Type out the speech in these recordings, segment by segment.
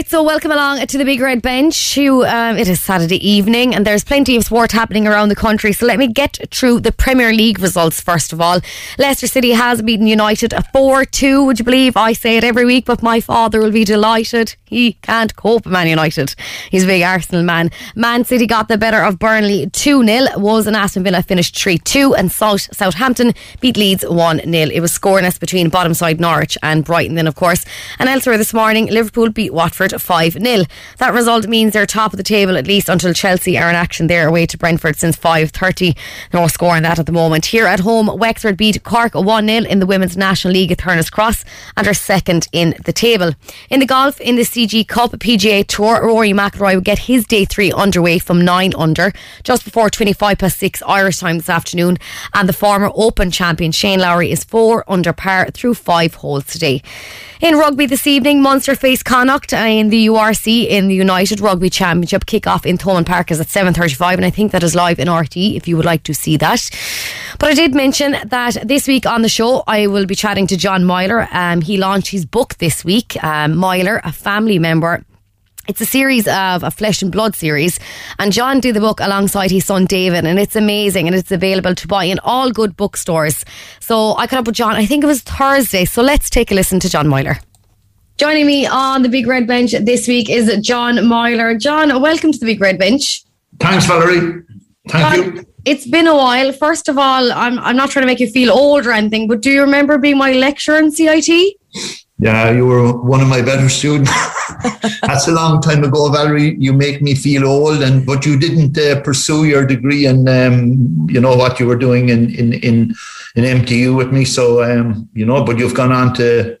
right, so welcome along to the Big Red Bench. Um, it is Saturday evening, and there's plenty of sport happening around the country. So let me get through the Premier League results first of all. Leicester City has beaten United a 4 2. Would you believe? I say it every week, but my father will be delighted. He can't cope with Man United. He's a big Arsenal man. Man City got the better of Burnley 2 0. Wolves and Aston Villa finished 3 2, and South, Southampton beat Leeds 1 0. It was scoreless between bottom side Norwich and Brighton, then, of course. And elsewhere this morning, Liverpool beat Watford. Watford 5 0. That result means they're top of the table at least until Chelsea are in action there away to Brentford since 5.30. No score on that at the moment. Here at home, Wexford beat Cork 1 0 in the Women's National League at Turners Cross and are second in the table. In the golf, in the CJ Cup PGA Tour, Rory McIlroy will get his day three underway from 9 under just before 25 past 6 Irish time this afternoon. And the former Open champion Shane Lowry is 4 under par through 5 holes today. In rugby this evening, Munster face Connacht the URC in the United Rugby Championship. Kick-off in Thomond Park is at 7.35 and I think that is live in RT if you would like to see that. But I did mention that this week on the show I will be chatting to John Meyler. Um, he launched his book this week, um, a family member it's a series of a flesh and blood series, and John did the book alongside his son David, and it's amazing, and it's available to buy in all good bookstores. So I caught up with John. I think it was Thursday. So let's take a listen to John Meyler. Joining me on the Big Red Bench this week is John Meyler. John, welcome to the Big Red Bench. Thanks, Valerie. Thank John, you. It's been a while. First of all, I'm I'm not trying to make you feel old or anything, but do you remember being my lecturer in CIT? Yeah, you were one of my better students. That's a long time ago, Valerie. You make me feel old, and but you didn't uh, pursue your degree and um, you know what you were doing in in in, in MTU with me. So um, you know, but you've gone on to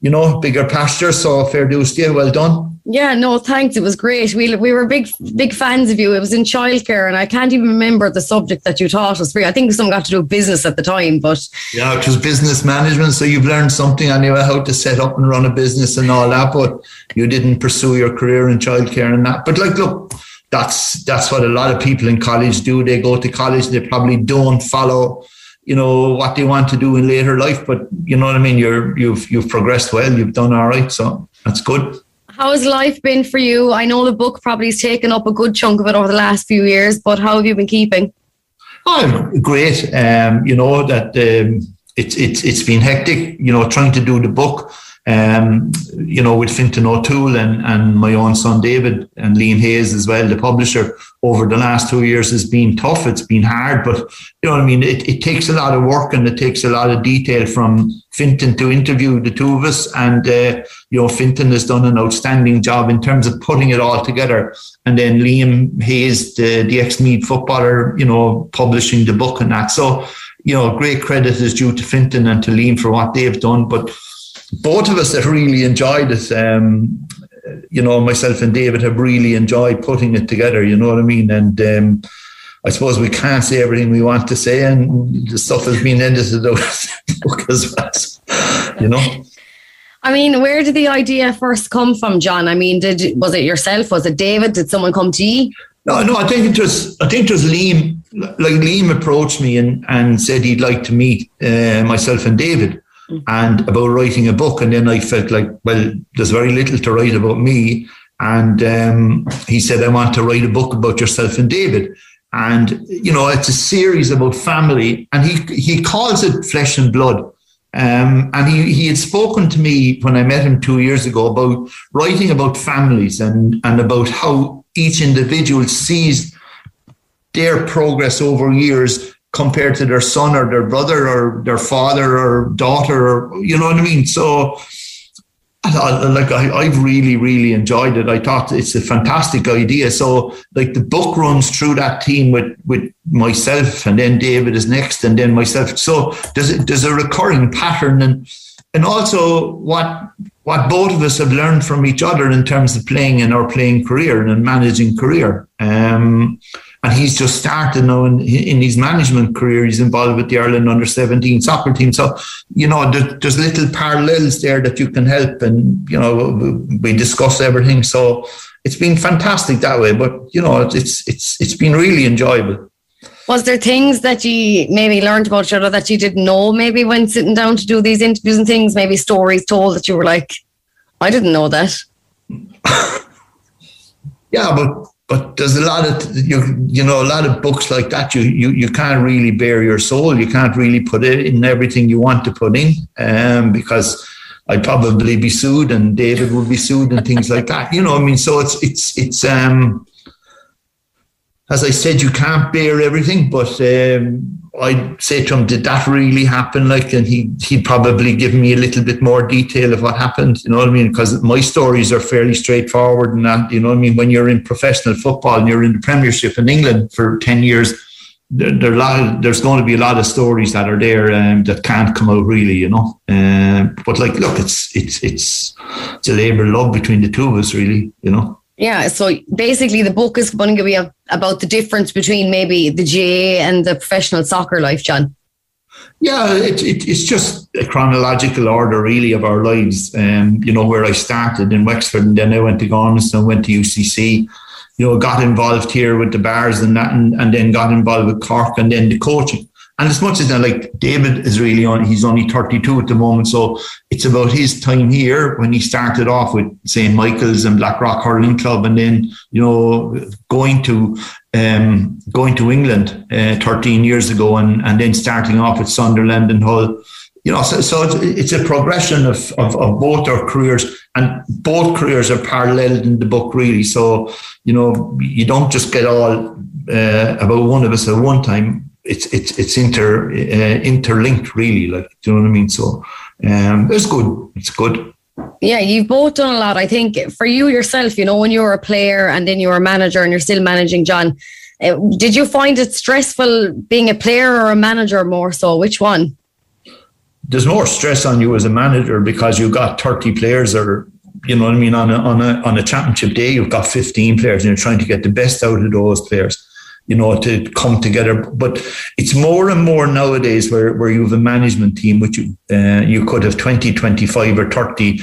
you know bigger pastures. So fair dues to you. Well done. Yeah, no, thanks. It was great. We we were big big fans of you. It was in childcare, and I can't even remember the subject that you taught us. I think some got to do with business at the time, but yeah, it was business management. So you've learned something I anyway, how to set up and run a business and all that. But you didn't pursue your career in childcare and that. But like, look, that's that's what a lot of people in college do. They go to college, they probably don't follow you know what they want to do in later life but you know what i mean you're you've you've progressed well you've done all right so that's good how has life been for you? I know the book probably has taken up a good chunk of it over the last few years, but how have you been keeping? Oh, great. Um, you know that um, it's it's it's been hectic. You know, trying to do the book um, you know, with Fintan O'Toole and, and my own son David and Liam Hayes as well, the publisher, over the last two years has been tough. It's been hard, but you know what I mean? It, it takes a lot of work and it takes a lot of detail from Fintan to interview the two of us. And, uh, you know, Fintan has done an outstanding job in terms of putting it all together. And then Liam Hayes, the, the ex Meath footballer, you know, publishing the book and that. So, you know, great credit is due to Fintan and to Liam for what they've done. But both of us have really enjoyed it. Um, you know, myself and David have really enjoyed putting it together. You know what I mean? And um, I suppose we can't say everything we want to say, and the stuff has been edited out book as well. You know. I mean, where did the idea first come from, John? I mean, did was it yourself? Was it David? Did someone come to you? No, no. I think it was. I think it was Liam. Like Liam approached me and and said he'd like to meet uh, myself and David and about writing a book. And then I felt like, well, there's very little to write about me. And um, he said, I want to write a book about yourself and David. And, you know, it's a series about family. And he, he calls it flesh and blood. Um, and he, he had spoken to me when I met him two years ago about writing about families and, and about how each individual sees their progress over years compared to their son or their brother or their father or daughter or you know what I mean. So like I, have really, really enjoyed it. I thought it's a fantastic idea. So like the book runs through that team with with myself and then David is next and then myself. So there's it there's a recurring pattern and and also what what both of us have learned from each other in terms of playing in our playing career and managing career. Um, and he's just started now in, in his management career. He's involved with the Ireland under 17 soccer team. So, you know, there, there's little parallels there that you can help. And, you know, we discuss everything. So it's been fantastic that way. But, you know, it's, it's, it's been really enjoyable. Was there things that you maybe learned about each other that you didn't know maybe when sitting down to do these interviews and things, maybe stories told that you were like, I didn't know that? yeah, but but there's a lot of you you know a lot of books like that. You you you can't really bare your soul. You can't really put it in everything you want to put in, um, because I'd probably be sued and David would be sued and things like that. You know, I mean, so it's it's it's um as I said, you can't bear everything, but um, I'd say to him, did that really happen? Like, and he he'd probably give me a little bit more detail of what happened. You know what I mean? Because my stories are fairly straightforward, and that you know what I mean. When you're in professional football and you're in the Premiership in England for ten years, there, there of, there's going to be a lot of stories that are there um, that can't come out really, you know. Um, but like, look, it's it's it's it's a labour love between the two of us, really, you know. Yeah, so basically, the book is going to be about the difference between maybe the GA and the professional soccer life, John. Yeah, it, it, it's just a chronological order, really, of our lives. Um, you know, where I started in Wexford, and then I went to Gormanston, went to UCC. You know, got involved here with the Barrs and that, and, and then got involved with Cork, and then the coaching. And as much as that, like David is really on, he's only 32 at the moment. So it's about his time here when he started off with St. Michael's and Blackrock Hurling Club, and then, you know, going to, um, going to England uh, 13 years ago and, and then starting off with Sunderland and Hull. You know, so, so it's, it's a progression of, of, of both our careers and both careers are paralleled in the book really. So, you know, you don't just get all uh, about one of us at one time it's it's it's inter uh, interlinked really like do you know what i mean? So um it's good. It's good. Yeah you've both done a lot. I think for you yourself you know when you were a player and then you were a manager and you're still managing john uh, did you find it stressful being a player or a manager more so? Which one? There's more stress on you as a manager because you've got 30 players or you know what I mean on a on a on a championship day you've got 15 players and you're trying to get the best out of those players you know, to come together. But it's more and more nowadays where, where you have a management team, which you, uh, you could have 20, 25 or 30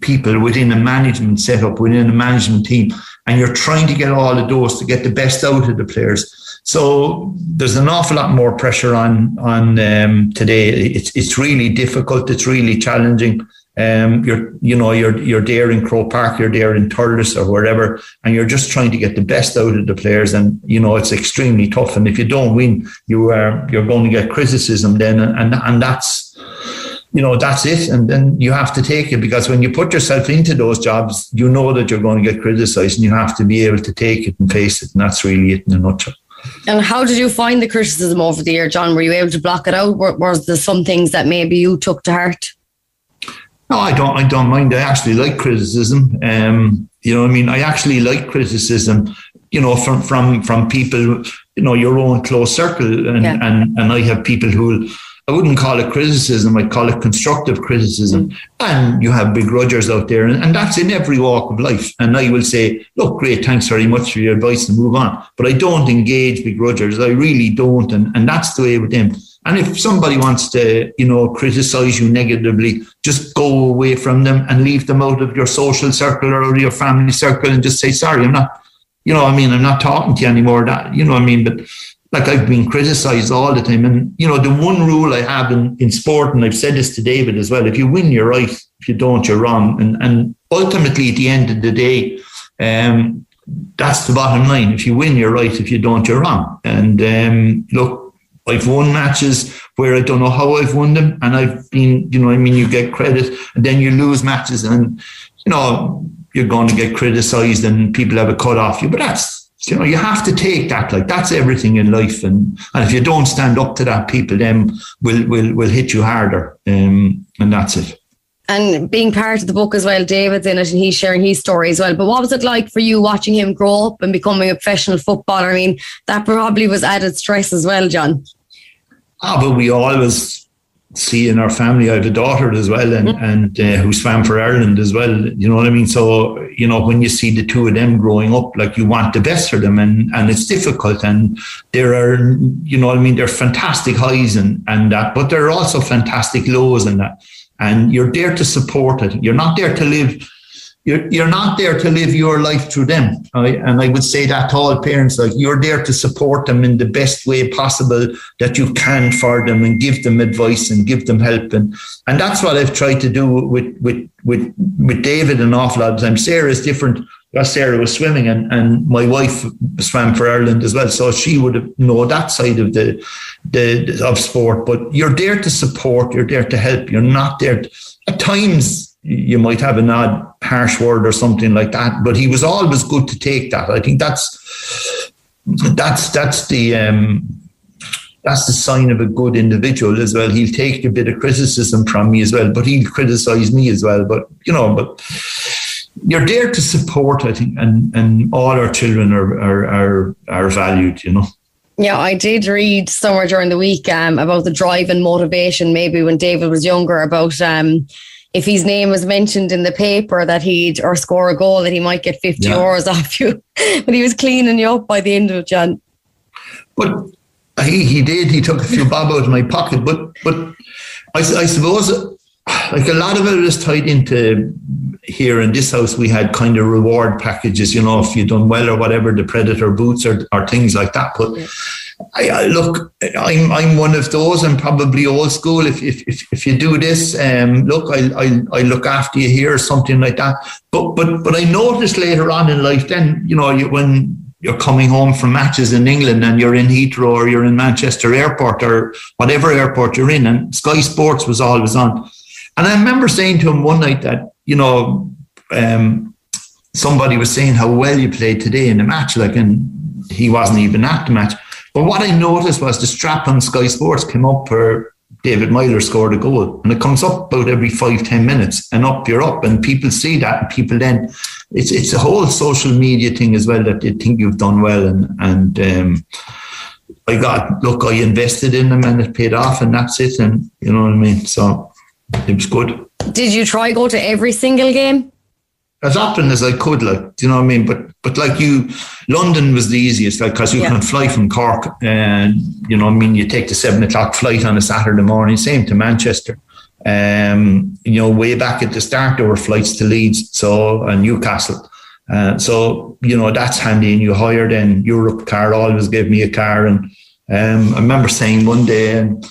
people within a management setup, within a management team, and you're trying to get all of those to get the best out of the players. So there's an awful lot more pressure on on um, today. It's it's really difficult. It's really challenging. Um, you're, you know, you're you're there in Croke Park, you're there in Thurles or wherever, and you're just trying to get the best out of the players. And you know, it's extremely tough. And if you don't win, you are you're going to get criticism then, and and that's you know that's it. And then you have to take it because when you put yourself into those jobs, you know that you're going to get criticised, and you have to be able to take it and face it. And that's really it in a nutshell. And how did you find the criticism over the year, John? Were you able to block it out? was there some things that maybe you took to heart? No, I don't. I don't mind. I actually like criticism. Um, you know, I mean, I actually like criticism. You know, from from from people. You know, your own close circle, and yeah. and and I have people who. I wouldn't call it criticism. I'd call it constructive criticism. Mm. And you have begrudgers out there, and, and that's in every walk of life. And I will say, look, great, thanks very much for your advice and move on. But I don't engage begrudgers. I really don't. And, and that's the way with them. And if somebody wants to, you know, criticize you negatively, just go away from them and leave them out of your social circle or your family circle and just say, sorry, I'm not, you know, I mean, I'm not talking to you anymore. That, you know I mean? But like I've been criticized all the time. And, you know, the one rule I have in, in sport, and I've said this to David as well, if you win, you're right. If you don't, you're wrong. And, and ultimately, at the end of the day, um, that's the bottom line. If you win, you're right. If you don't, you're wrong. And um, look, I've won matches where I don't know how I've won them, and I've been, you know, I mean, you get credit, and then you lose matches, and you know, you're going to get criticised, and people have a cut off you. But that's, you know, you have to take that. Like that's everything in life, and and if you don't stand up to that, people then will will will hit you harder, um, and that's it and being part of the book as well. David's in it and he's sharing his story as well. But what was it like for you watching him grow up and becoming a professional footballer? I mean, that probably was added stress as well, John. Ah, but we always see in our family. I have a daughter as well, and mm-hmm. and uh, who's fan for Ireland as well. You know what I mean? So you know when you see the two of them growing up, like you want the best for them, and and it's difficult. And there are, you know, what I mean, there are fantastic highs and and that, but there are also fantastic lows and that. And you're there to support it. You're not there to live you're, you're not there to live your life through them. Right? And I would say that to all parents, like you're there to support them in the best way possible that you can for them and give them advice and give them help. And, and that's what I've tried to do with, with, with, with David and awful lot of times. Sarah is different. Sarah was swimming and, and my wife swam for Ireland as well. So she would know that side of the, the, of sport, but you're there to support, you're there to help. You're not there to, at times you might have an odd harsh word or something like that, but he was always good to take that. I think that's that's that's the um, that's the sign of a good individual as well. He'll take a bit of criticism from me as well, but he'll criticize me as well. But you know, but you're there to support, I think, and and all our children are are are, are valued. You know. Yeah, I did read somewhere during the week um, about the drive and motivation. Maybe when David was younger, about um, if his name was mentioned in the paper that he'd or score a goal that he might get 50 yeah. euros off you. but he was cleaning you up by the end of it, John. But he, he did. He took a few bob out of my pocket. But but I, I suppose like a lot of it is tied into here in this house we had kind of reward packages you know if you've done well or whatever the predator boots or, or things like that but yeah. I, I, look I'm I'm one of those I'm probably old school. If if if, if you do this um look I, I I look after you here or something like that. But but but I noticed later on in life then you know you, when you're coming home from matches in England and you're in Heathrow or you're in Manchester Airport or whatever airport you're in and Sky Sports was always on. And I remember saying to him one night that, you know, um, somebody was saying how well you played today in the match, like, and he wasn't even at the match. But what I noticed was the strap on Sky Sports came up where David Meyler scored a goal, and it comes up about every five ten minutes, and up you're up, and people see that, and people then it's it's a whole social media thing as well that they think you've done well, and and um, I got look, I invested in them, and it paid off, and that's it, and you know what I mean. So it was good. Did you try go to every single game? As often as I could, like do you know what I mean? But but like you, London was the easiest, like because you yeah. can fly from Cork, and you know I mean. You take the seven o'clock flight on a Saturday morning. Same to Manchester. Um, you know, way back at the start, there were flights to Leeds, so and Newcastle. Uh, so you know that's handy, and you hire then Europcar always gave me a car, and um, I remember saying one day, and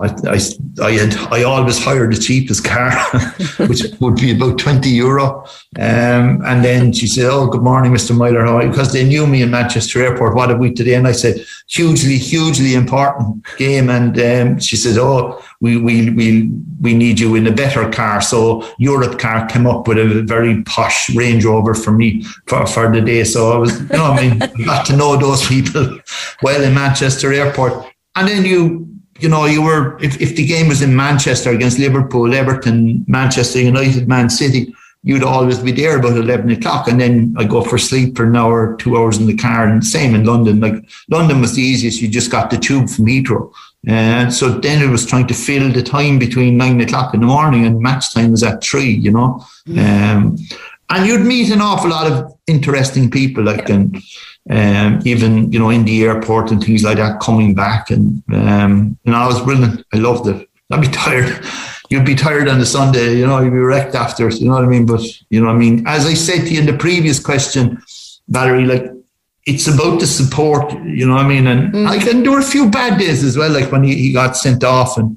I, I, I, had I always hired the cheapest car, which would be about twenty euro. Um, and then she said, "Oh, good morning, Mr. Meyler, how Because they knew me in Manchester Airport. What have we today?" And I said, "Hugely, hugely important game." And um, she said, "Oh, we we we we need you in a better car." So Europcar came up with a very posh Range Rover for me for, for the day. So I was, you know, I mean, got to know those people well in Manchester Airport. And then you you know, you were if, if the game was in Manchester against Liverpool, Everton, Manchester United, Man City, you'd always be there about eleven o'clock, and then I go for sleep for an hour, two hours in the car, and same in London. Like London was the easiest; you just got the tube from Heathrow, and so then it was trying to fill the time between nine o'clock in the morning and match time was at three. You know, mm. um, and you'd meet an awful lot of interesting people, like and um, even you know in the airport and things like that coming back and um, you know I was brilliant. I loved it. I'd be tired. You'd be tired on the Sunday you know you'd be wrecked after you know what I mean? But you know what I mean as I said to you in the previous question Valerie like it's about the support you know what I mean? And mm. I can there were a few bad days as well like when he, he got sent off and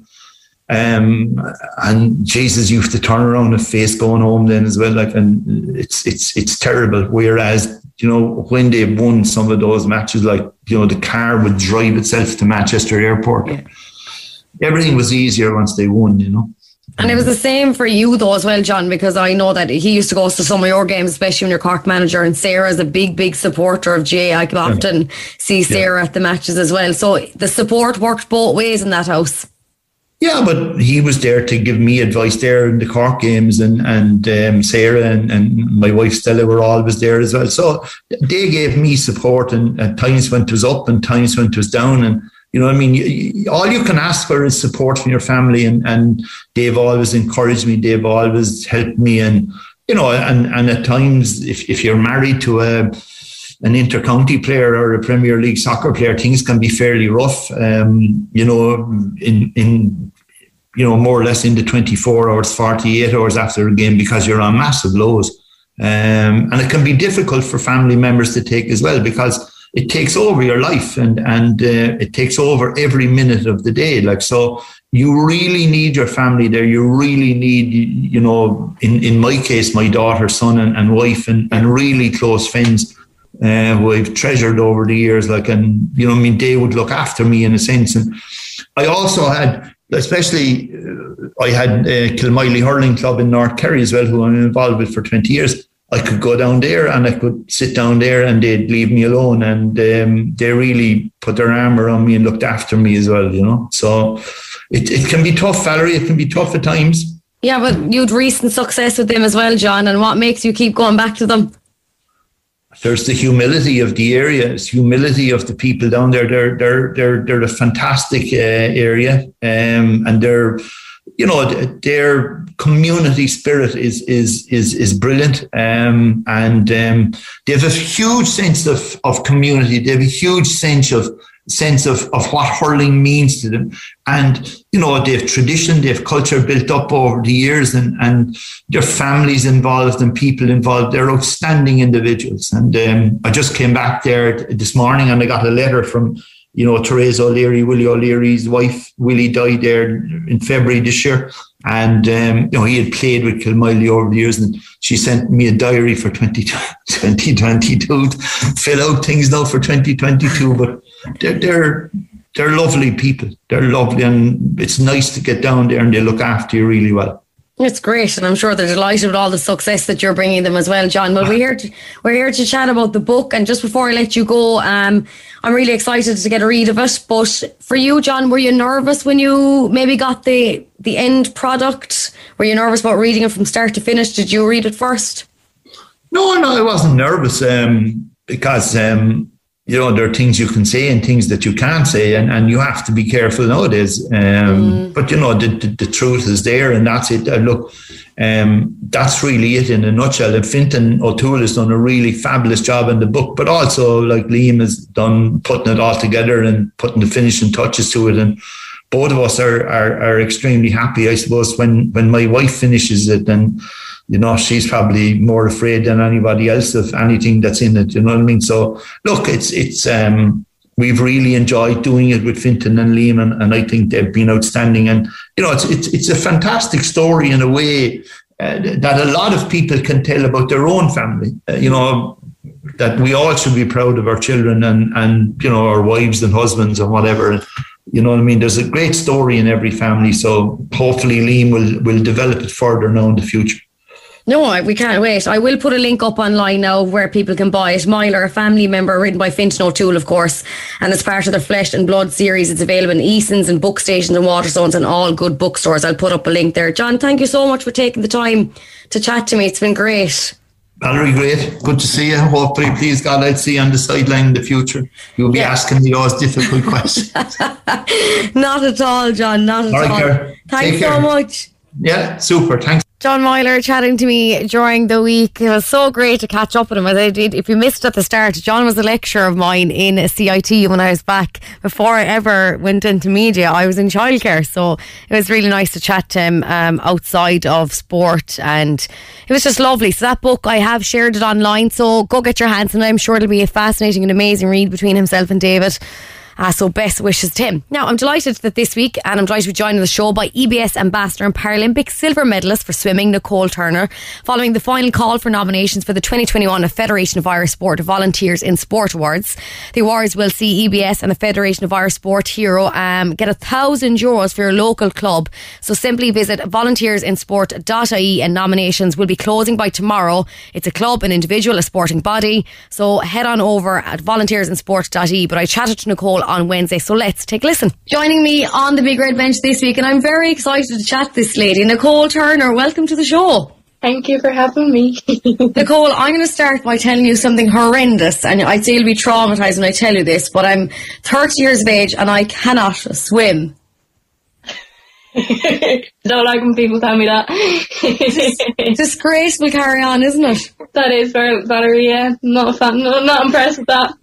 um, and Jesus used to turn around a face going home then as well. Like, and it's it's it's terrible. Whereas you know, when they won some of those matches, like, you know, the car would drive itself to Manchester Airport. Yeah. Everything was easier once they won, you know. And it was the same for you though as well, John, because I know that he used to go to some of your games, especially when you're Cork manager. And Sarah is a big, big supporter of Jay. I often yeah. see Sarah yeah. at the matches as well. So the support worked both ways in that house. Yeah, but he was there to give me advice there in the Cork games, and and um, Sarah and, and my wife Stella were always there as well. So they gave me support, and at times when it was up, and times when it was down, and you know, I mean, all you can ask for is support from your family, and and they've always encouraged me. They've always helped me, and you know, and and at times if if you're married to a an inter-county player or a Premier League soccer player, things can be fairly rough. Um, you know, in in you know more or less in the 24 hours, 48 hours after a game because you're on massive lows. Um, and it can be difficult for family members to take as well because it takes over your life and and uh, it takes over every minute of the day. Like so, you really need your family there. You really need, you know, in in my case, my daughter, son, and, and wife, and and really close friends. Uh, who I've treasured over the years, like, and you know, I mean, they would look after me in a sense. And I also had, especially, uh, I had uh, Kilmoyley Hurling Club in North Kerry as well, who I'm involved with for 20 years I could go down there and I could sit down there and they'd leave me alone. And um, they really put their arm around me and looked after me as well, you know. So it, it can be tough, Valerie. It can be tough at times. Yeah, but you'd recent success with them as well, John. And what makes you keep going back to them? There's the humility of the area, it's humility of the people down there. They're they're they're they're a fantastic uh, area, um, and they're you know their community spirit is is is is brilliant. Um, and um, they have a huge sense of, of community. They have a huge sense of sense of, of what hurling means to them. And you know they have tradition they have culture built up over the years and and their families involved and people involved they're outstanding individuals. And um, I just came back there this morning and I got a letter from you know, Theresa O'Leary, Willie O'Leary's wife, Willie died there in February this year. And, um, you know, he had played with Kilmoyley over the years and she sent me a diary for 20, 2022 fill out things now for 2022. But they're, they're, they're lovely people. They're lovely. And it's nice to get down there and they look after you really well. It's great, and I'm sure they're delighted with all the success that you're bringing them as well, John. Well, we're here to we're here to chat about the book, and just before I let you go, um, I'm really excited to get a read of it. But for you, John, were you nervous when you maybe got the the end product? Were you nervous about reading it from start to finish? Did you read it first? No, no, I wasn't nervous um, because um, you know, there are things you can say and things that you can't say, and, and you have to be careful nowadays. Um, mm. But, you know, the, the, the, truth is there, and that's it. Uh, look, um, that's really it in a nutshell. And Fintan O'Toole has done a really fabulous job in the book, but also, like Liam has done putting it all together and putting the finishing touches to it. And both of us are, are, are extremely happy, I suppose, when, when my wife finishes it and you know, she's probably more afraid than anybody else of anything that's in it. You know what I mean? So look, it's it's um we've really enjoyed doing it with Fintan and Liam, and, and I think they've been outstanding. And you know, it's it's it's a fantastic story in a way uh, that a lot of people can tell about their own family. Uh, you know, that we all should be proud of our children and and you know our wives and husbands and whatever. You know what I mean? There's a great story in every family. So hopefully Liam will will develop it further now in the future. No, we can't wait. I will put a link up online now where people can buy it. Meyler, a family member written by Fintan O'Toole, of course, and it's part of their Flesh and Blood series. It's available in Eason's and book stations and Waterstones and all good bookstores. I'll put up a link there. John, thank you so much for taking the time to chat to me. It's been great. Valerie, great. Good to see you. Hopefully, please God, I'll see you on the sideline in the future. You'll be yeah. asking me those difficult questions. not at all, John. Not at all. all. Thanks so much. Yeah, super. Thanks. John Meyler chatting to me during the week. It was so great to catch up with him. As I did, if you missed at the start, John was a lecturer of mine in CIT when I was back. Before I ever went into media, I was in childcare, so it was really nice to chat to him um, outside of sport, and it was just lovely. So that book I have shared it online, so go get your hands on it. I'm sure it'll be a fascinating and amazing read between himself and David. Uh, so best wishes to him. Now, I'm delighted that this week, and I'm delighted to be joined on the show by EBS ambassador and Paralympic silver medalist for swimming, Nicole Turner, following the final call for nominations for the 2021 Federation of Irish Sport Volunteers in Sport Awards. The awards will see EBS and the Federation of Irish Sport Hero um, get a thousand euros for your local club. So simply visit volunteersinsport.ie and nominations will be closing by tomorrow. It's a club, an individual, a sporting body. So head on over at volunteersinsport.ie. But I chatted to Nicole on Wednesday. So let's take a listen. Joining me on the big red bench this week, and I'm very excited to chat this lady, Nicole Turner. Welcome to the show. Thank you for having me. Nicole, I'm going to start by telling you something horrendous, and I'd say you'll be traumatized when I tell you this, but I'm 30 years of age and I cannot swim. Don't like when people tell me that. Disgraceful carry on, isn't it? That is very Valerie, yeah. Not a fan, not impressed with that.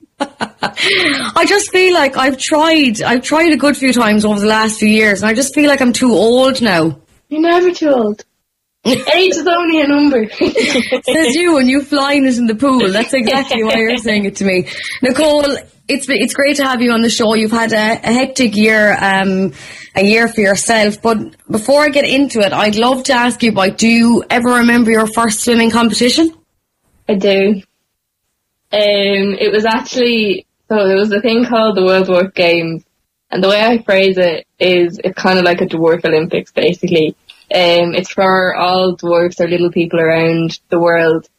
I just feel like I've tried. I've tried a good few times over the last few years, and I just feel like I'm too old now. You're never too old. Age is only a number. Says you when you flying it in the pool. That's exactly why you're saying it to me. Nicole, it's it's great to have you on the show. You've had a, a hectic year, um, a year for yourself. But before I get into it, I'd love to ask you about: Do you ever remember your first swimming competition? I do. Um, it was actually so there was a thing called the World Dwarf Games, and the way I phrase it is it's kind of like a dwarf Olympics, basically. Um, it's for all dwarfs or little people around the world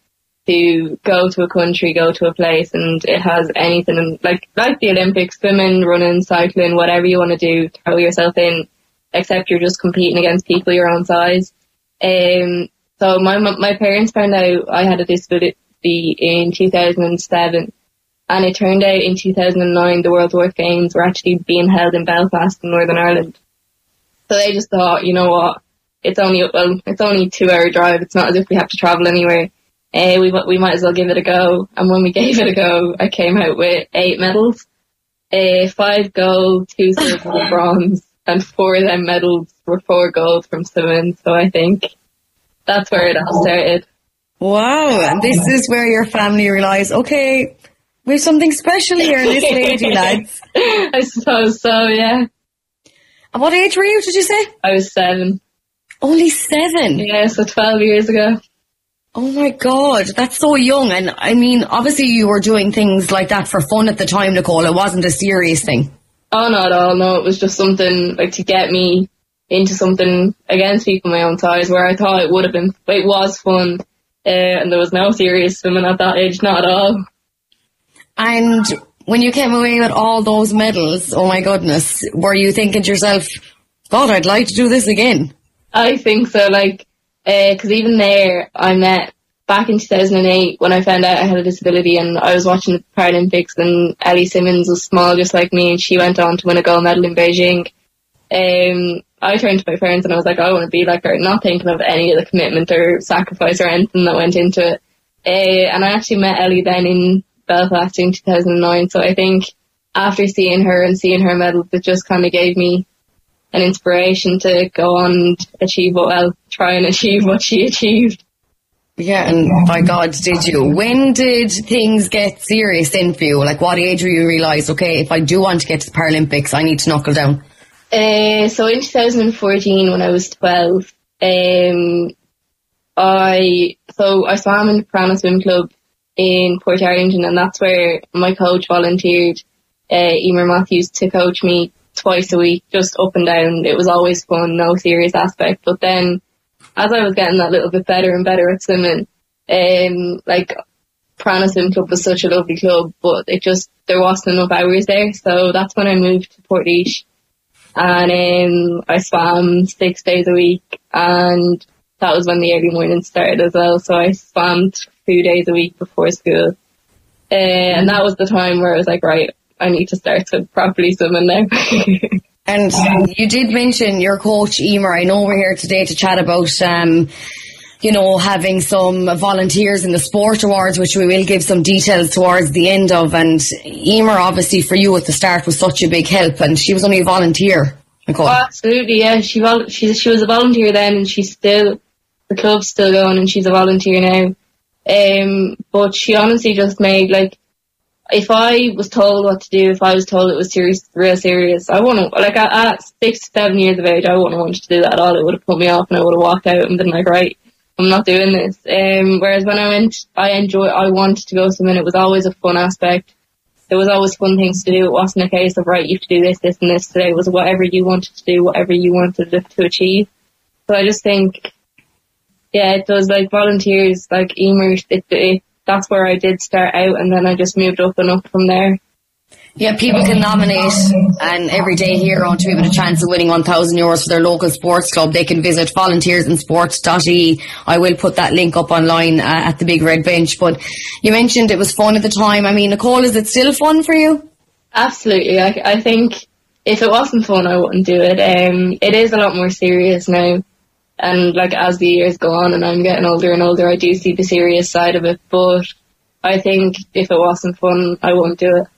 to go to a country, go to a place, and it has anything in, like like the Olympics, swimming, running, cycling, whatever you want to do, throw yourself in. Except you're just competing against people your own size. Um, so my my parents found out I had a disability in 2007, and it turned out in 2009 the World Dwarf Games were actually being held in Belfast in Northern Ireland. So they just thought, you know what, it's only well, it's only a two hour drive. It's not as if we have to travel anywhere. Uh, we we might as well give it a go. And when we gave it a go, I came out with eight medals, uh, five gold, two silver, and bronze, and four of them medals were four gold from swimming. So I think that's where it all started. Wow, and this is where your family realised, okay, we have something special here in this lady, lads. I suppose so, yeah. And what age were you, did you say? I was seven. Only seven? Yeah, so 12 years ago. Oh my god, that's so young. And I mean, obviously you were doing things like that for fun at the time, Nicole. It wasn't a serious thing. Oh, not at all. No, it was just something like to get me into something against people my own size where I thought it would have been, it was fun. Uh, and there was no serious swimming at that age, not at all. And when you came away with all those medals, oh my goodness, were you thinking to yourself, God, I'd like to do this again? I think so, like, because uh, even there, I met back in 2008 when I found out I had a disability and I was watching the Paralympics and Ellie Simmonds was small just like me and she went on to win a gold medal in Beijing. Um, I turned to my parents and I was like, I want to be like her, not thinking of any of the commitment or sacrifice or anything that went into it. Uh, and I actually met Ellie then in Belfast in 2009. So I think after seeing her and seeing her medals, it just kind of gave me an inspiration to go on and achieve what, well, try and achieve what she achieved. Yeah, and by God, did you? When did things get serious in for you? Like, what age were you realise, okay, if I do want to get to the Paralympics, I need to knuckle down? Uh, so in 2014, when I was 12, um, I so I swam in the Piranha Swim Club in Portarlington, and that's where my coach volunteered, uh, Emer Matthews, to coach me twice a week, just up and down. It was always fun, no serious aspect. But then, as I was getting that little bit better and better at swimming, um, like Piranha Swim Club was such a lovely club, but it just there wasn't enough hours there. So that's when I moved to Portlaoise and um, I swam six days a week, and that was when the early morning started as well. So I swam two days a week before school, uh, and that was the time where I was like, right, I need to start to properly swimming now. and you did mention your coach Emer. I know we're here today to chat about. Um, you know, having some volunteers in the sport awards, which we will give some details towards the end of. And Emer, obviously, for you at the start was such a big help, and she was only a volunteer. Nicole. Oh, absolutely, yeah. She vol- she she was a volunteer then, and she's still the club's still going, and she's a volunteer now. Um, but she honestly just made like if I was told what to do, if I was told it was serious, real serious, I wouldn't, like at, at six, seven years of age, I wouldn't want to do that at all. It would have put me off and I would have walked out and been like, right, I'm not doing this. Um, whereas when I went, I enjoy, I wanted to go swimming. It was always a fun aspect. There was always fun things to do. It wasn't a case of, right, you have to do this, this and this today. It was whatever you wanted to do, whatever you wanted to achieve. So I just think, yeah, it does like volunteers, like Emer, it, it, that's where I did start out and then I just moved up and up from there. Yeah, people can nominate an everyday hero to be with a chance of winning 1,000 euros for their local sports club. They can visit volunteersinsports.e. I will put that link up online uh, at the Big Red Bench. But you mentioned it was fun at the time. I mean, Nicole, is it still fun for you? Absolutely. I, I think if it wasn't fun, I wouldn't do it. Um, it is a lot more serious now. And like as the years go on and I'm getting older and older, I do see the serious side of it. But I think if it wasn't fun, I wouldn't do it.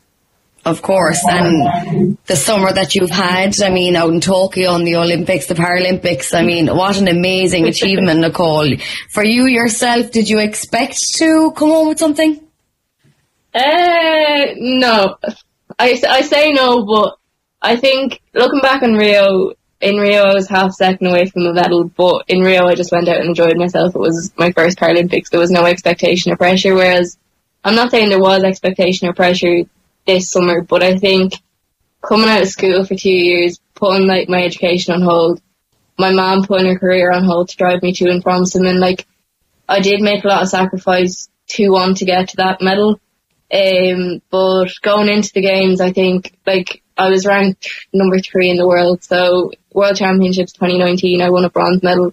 Of course, and the summer that you've had, I mean, out in Tokyo and the Olympics, the Paralympics, I mean, what an amazing achievement, Nicole. For you yourself, did you expect to come home with something? Uh, no. I, I say no, but I think looking back on Rio, in Rio I was half second away from the medal, but in Rio I just went out and enjoyed myself. It was my first Paralympics. There was no expectation or pressure, whereas I'm not saying there was expectation or pressure this summer, but I think coming out of school for two years, putting like my education on hold, my mom putting her career on hold to drive me to and from swimming, like I did make a lot of sacrifice to want to get to that medal. Um, but going into the games, I think like I was ranked number three in the world. So World Championships 2019, I won a bronze medal.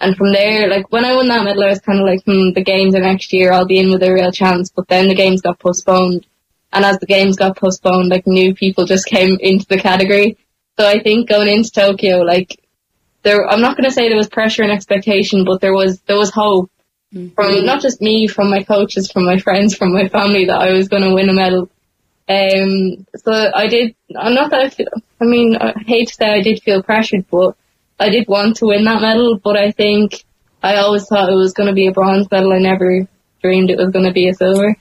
And from there, like when I won that medal, I was kind of like, hmm, the games are next year. I'll be in with a real chance. But then the games got postponed. And as the games got postponed, like new people just came into the category. So I think going into Tokyo, like there, I'm not going to say there was pressure and expectation, but there was, there was hope mm-hmm. from not just me, from my coaches, from my friends, from my family that I was going to win a medal. Um, so I did, I'm not that I feel, I mean, I hate to say I did feel pressured, but I did want to win that medal, but I think I always thought it was going to be a bronze medal. I never dreamed it was going to be a silver.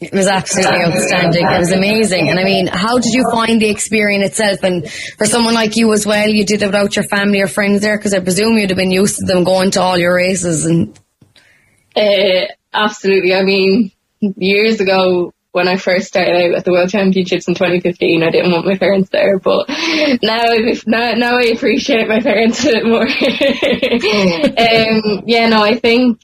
It was absolutely outstanding. It was amazing. And I mean, how did you find the experience itself? And for someone like you as well, you did it without your family or friends there because I presume you'd have been used to them going to all your races and. Uh, absolutely. I mean, years ago when I first started out at the World Championships in 2015, I didn't want my parents there, but now now, now I appreciate my parents a bit more. um, yeah, no, I think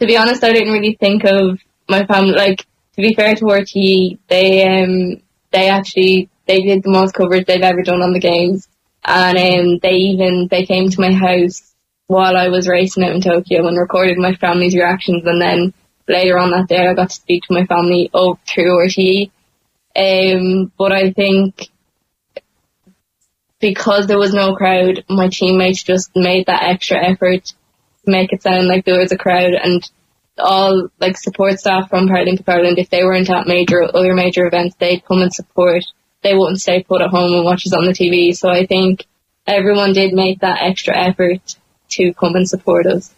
to be honest, I didn't really think of my family like to be fair to RTE, they um they actually they did the most coverage they've ever done on the games, and um they even they came to my house while I was racing out in Tokyo and recorded my family's reactions, and then later on that day I got to speak to my family oh through RTE. Um, but I think because there was no crowd, my teammates just made that extra effort to make it sound like there was a crowd and all like support staff from Paralympic Ireland, if they weren't at major other major events, they'd come and support. They wouldn't stay put at home and watch us on the TV. So I think everyone did make that extra effort to come and support us.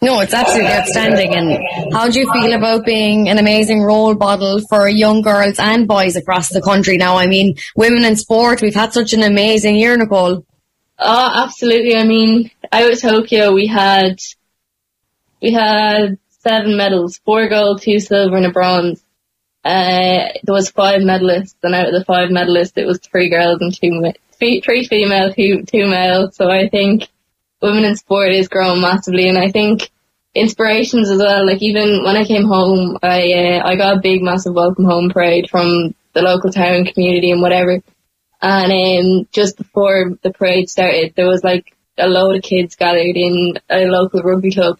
No, it's absolutely outstanding. And how do you feel about being an amazing role model for young girls and boys across the country now? I mean, women in sport, we've had such an amazing year, Nicole. Oh, absolutely. I mean, out of Tokyo, we had, we had seven medals, four gold, two silver and a bronze. Uh, there was five medalists and out of the five medalists it was three girls and two, three, three female, two, two male. So I think women in sport is growing massively and I think inspirations as well. Like even when I came home, I, uh, I got a big massive welcome home parade from the local town community and whatever. And um, just before the parade started, there was like a load of kids gathered in a local rugby club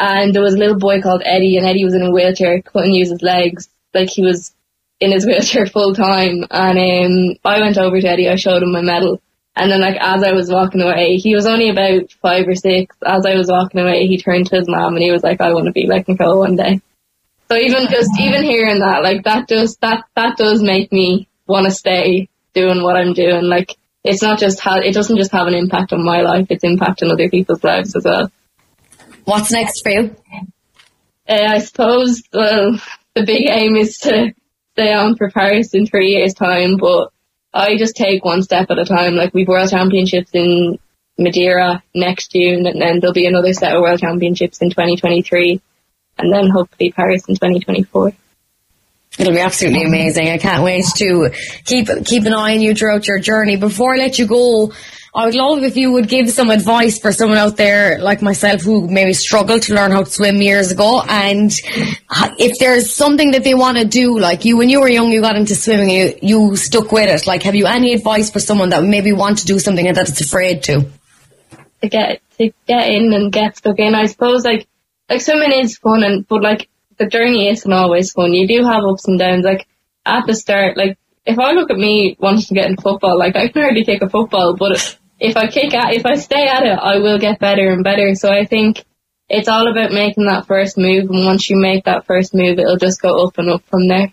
and there was a little boy called Eddie, and Eddie was in a wheelchair, couldn't use his legs, like he was in his wheelchair full time. And um, I went over to Eddie, I showed him my medal, and then like as I was walking away, he was only about five or six. As I was walking away, he turned to his mom and he was like, "I want to be like Nicole one day." So even just even hearing that, like that does that that does make me want to stay doing what I'm doing. Like it's not just ha- it doesn't just have an impact on my life; it's impacting other people's lives as well. What's next for you? Uh, I suppose well, the big aim is to stay on for Paris in three years' time, but I just take one step at a time. Like we've World Championships in Madeira next June, and then there'll be another set of World Championships in 2023, and then hopefully Paris in 2024. It'll be absolutely amazing. I can't wait to keep keep an eye on you throughout your journey. Before I let you go, I would love if you would give some advice for someone out there like myself who maybe struggled to learn how to swim years ago. And if there's something that they want to do, like you, when you were young, you got into swimming, you, you stuck with it. Like, have you any advice for someone that maybe want to do something and that it's afraid to? To get, to get in and get stuck in. I suppose like, like swimming is fun and, but like the journey isn't always fun. You do have ups and downs. Like at the start, like if I look at me wanting to get in football, like I can hardly kick a football, but if I kick at, if I stay at it, I will get better and better. So I think it's all about making that first move. And once you make that first move, it'll just go up and up from there.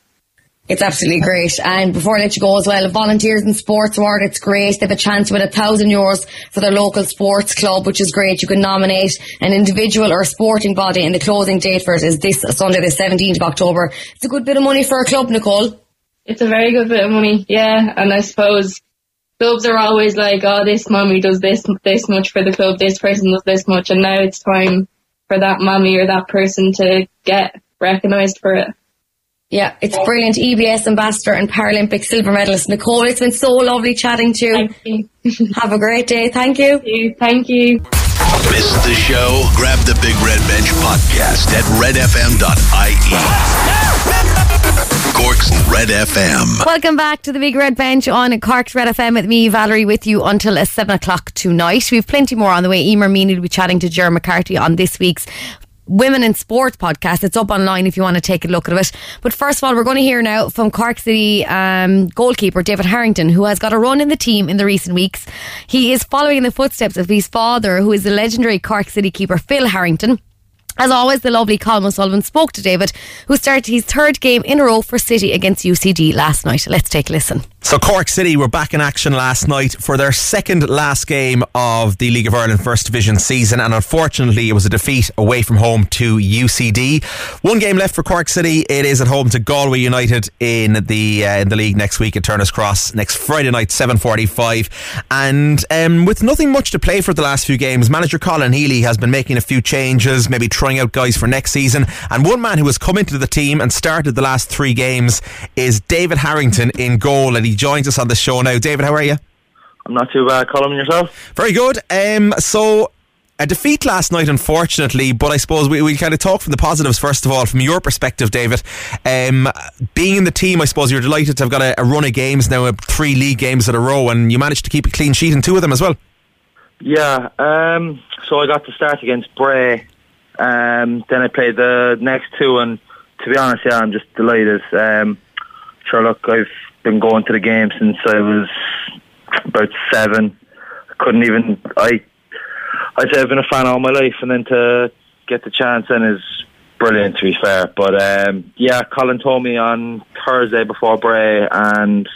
It's absolutely great. And before I let you go as well, Volunteers in Sports Award, it's great. They have a chance to win a thousand euros for their local sports club, which is great. You can nominate an individual or a sporting body and the closing date for it is this Sunday, the 17th of October. It's a good bit of money for a club, Nicole. It's a very good bit of money, yeah. And I suppose clubs are always like, oh, this mommy does this, this much for the club, this person does this much. And now it's time for that mommy or that person to get recognised for it. Yeah, it's brilliant. EBS ambassador and Paralympic silver medalist Nicole. It's been so lovely chatting to you. you. Have a great day. Thank you. Thank you. Thank you. Missed the show? Grab the Big Red Bench podcast at redfm.ie. Cork's Red FM. Welcome back to the Big Red Bench on Cork's Red FM with me, Valerie, with you until 7 o'clock tonight. We have plenty more on the way. Emer Meany will be chatting to Ger McCarthy on this week's Women in Sports podcast. It's up online if you want to take a look at it. But first of all, we're going to hear now from Cork City um, goalkeeper David Harrington, who has got a run in the team in the recent weeks. He is following in the footsteps of his father, who is the legendary Cork City keeper Phil Harrington. As always, the lovely Colm O'Sullivan spoke to David, who started his third game in a row for City against UCD last night. Let's take a listen. So Cork City were back in action last night for their second last game of the League of Ireland First Division season, and unfortunately, it was a defeat away from home to UCD. One game left for Cork City. It is at home to Galway United in the uh, in the league next week at Turner's Cross next Friday night, seven forty-five. And um, with nothing much to play for the last few games, manager Colin Healy has been making a few changes, maybe trying out guys for next season. And one man who has come into the team and started the last three games is David Harrington in goal, and he joins us on the show now. David, how are you? I'm not too bad. Colin, yourself? Very good. Um, so a defeat last night, unfortunately, but I suppose we, we'll kind of talk from the positives first of all, from your perspective, David. Um, being in the team, I suppose you're delighted to have got a, a run of games now, three league games in a row, and you managed to keep a clean sheet in two of them as well. Yeah, um, so I got to start against Bray. Um, then I played the next two, and to be honest, yeah, I'm just delighted. Um, sure, look, I've been going to the game since I was about seven. I couldn't even I I'd say I've been a fan all my life, and then to get the chance then is brilliant. To be fair, but um, yeah, Colin told me on Thursday before Bray, and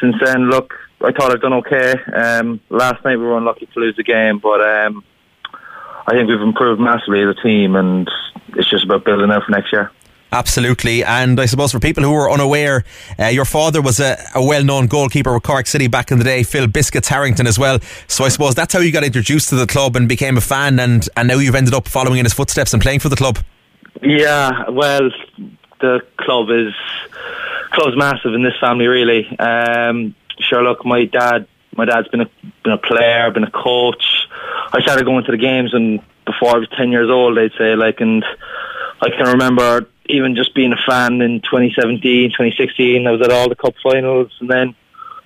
since then, look, I thought I'd done okay. Um, last night we were unlucky to lose the game, but um, I think we've improved massively as a team, and it's just about building out for next year. Absolutely. And I suppose for people who are unaware, uh, your father was a, a well known goalkeeper with Cork City back in the day, Phil Biscuits Harrington as well. So I suppose that's how you got introduced to the club and became a fan, and, and now you've ended up following in his footsteps and playing for the club. Yeah, well, the club is club's massive in this family, really. Um, sure, look, my dad, my dad's been a been a player, been a coach. I started going to the games and before I was ten years old, I'd say, like, and I can remember even just being a fan in 2017, 2016, I was at all the cup finals, and then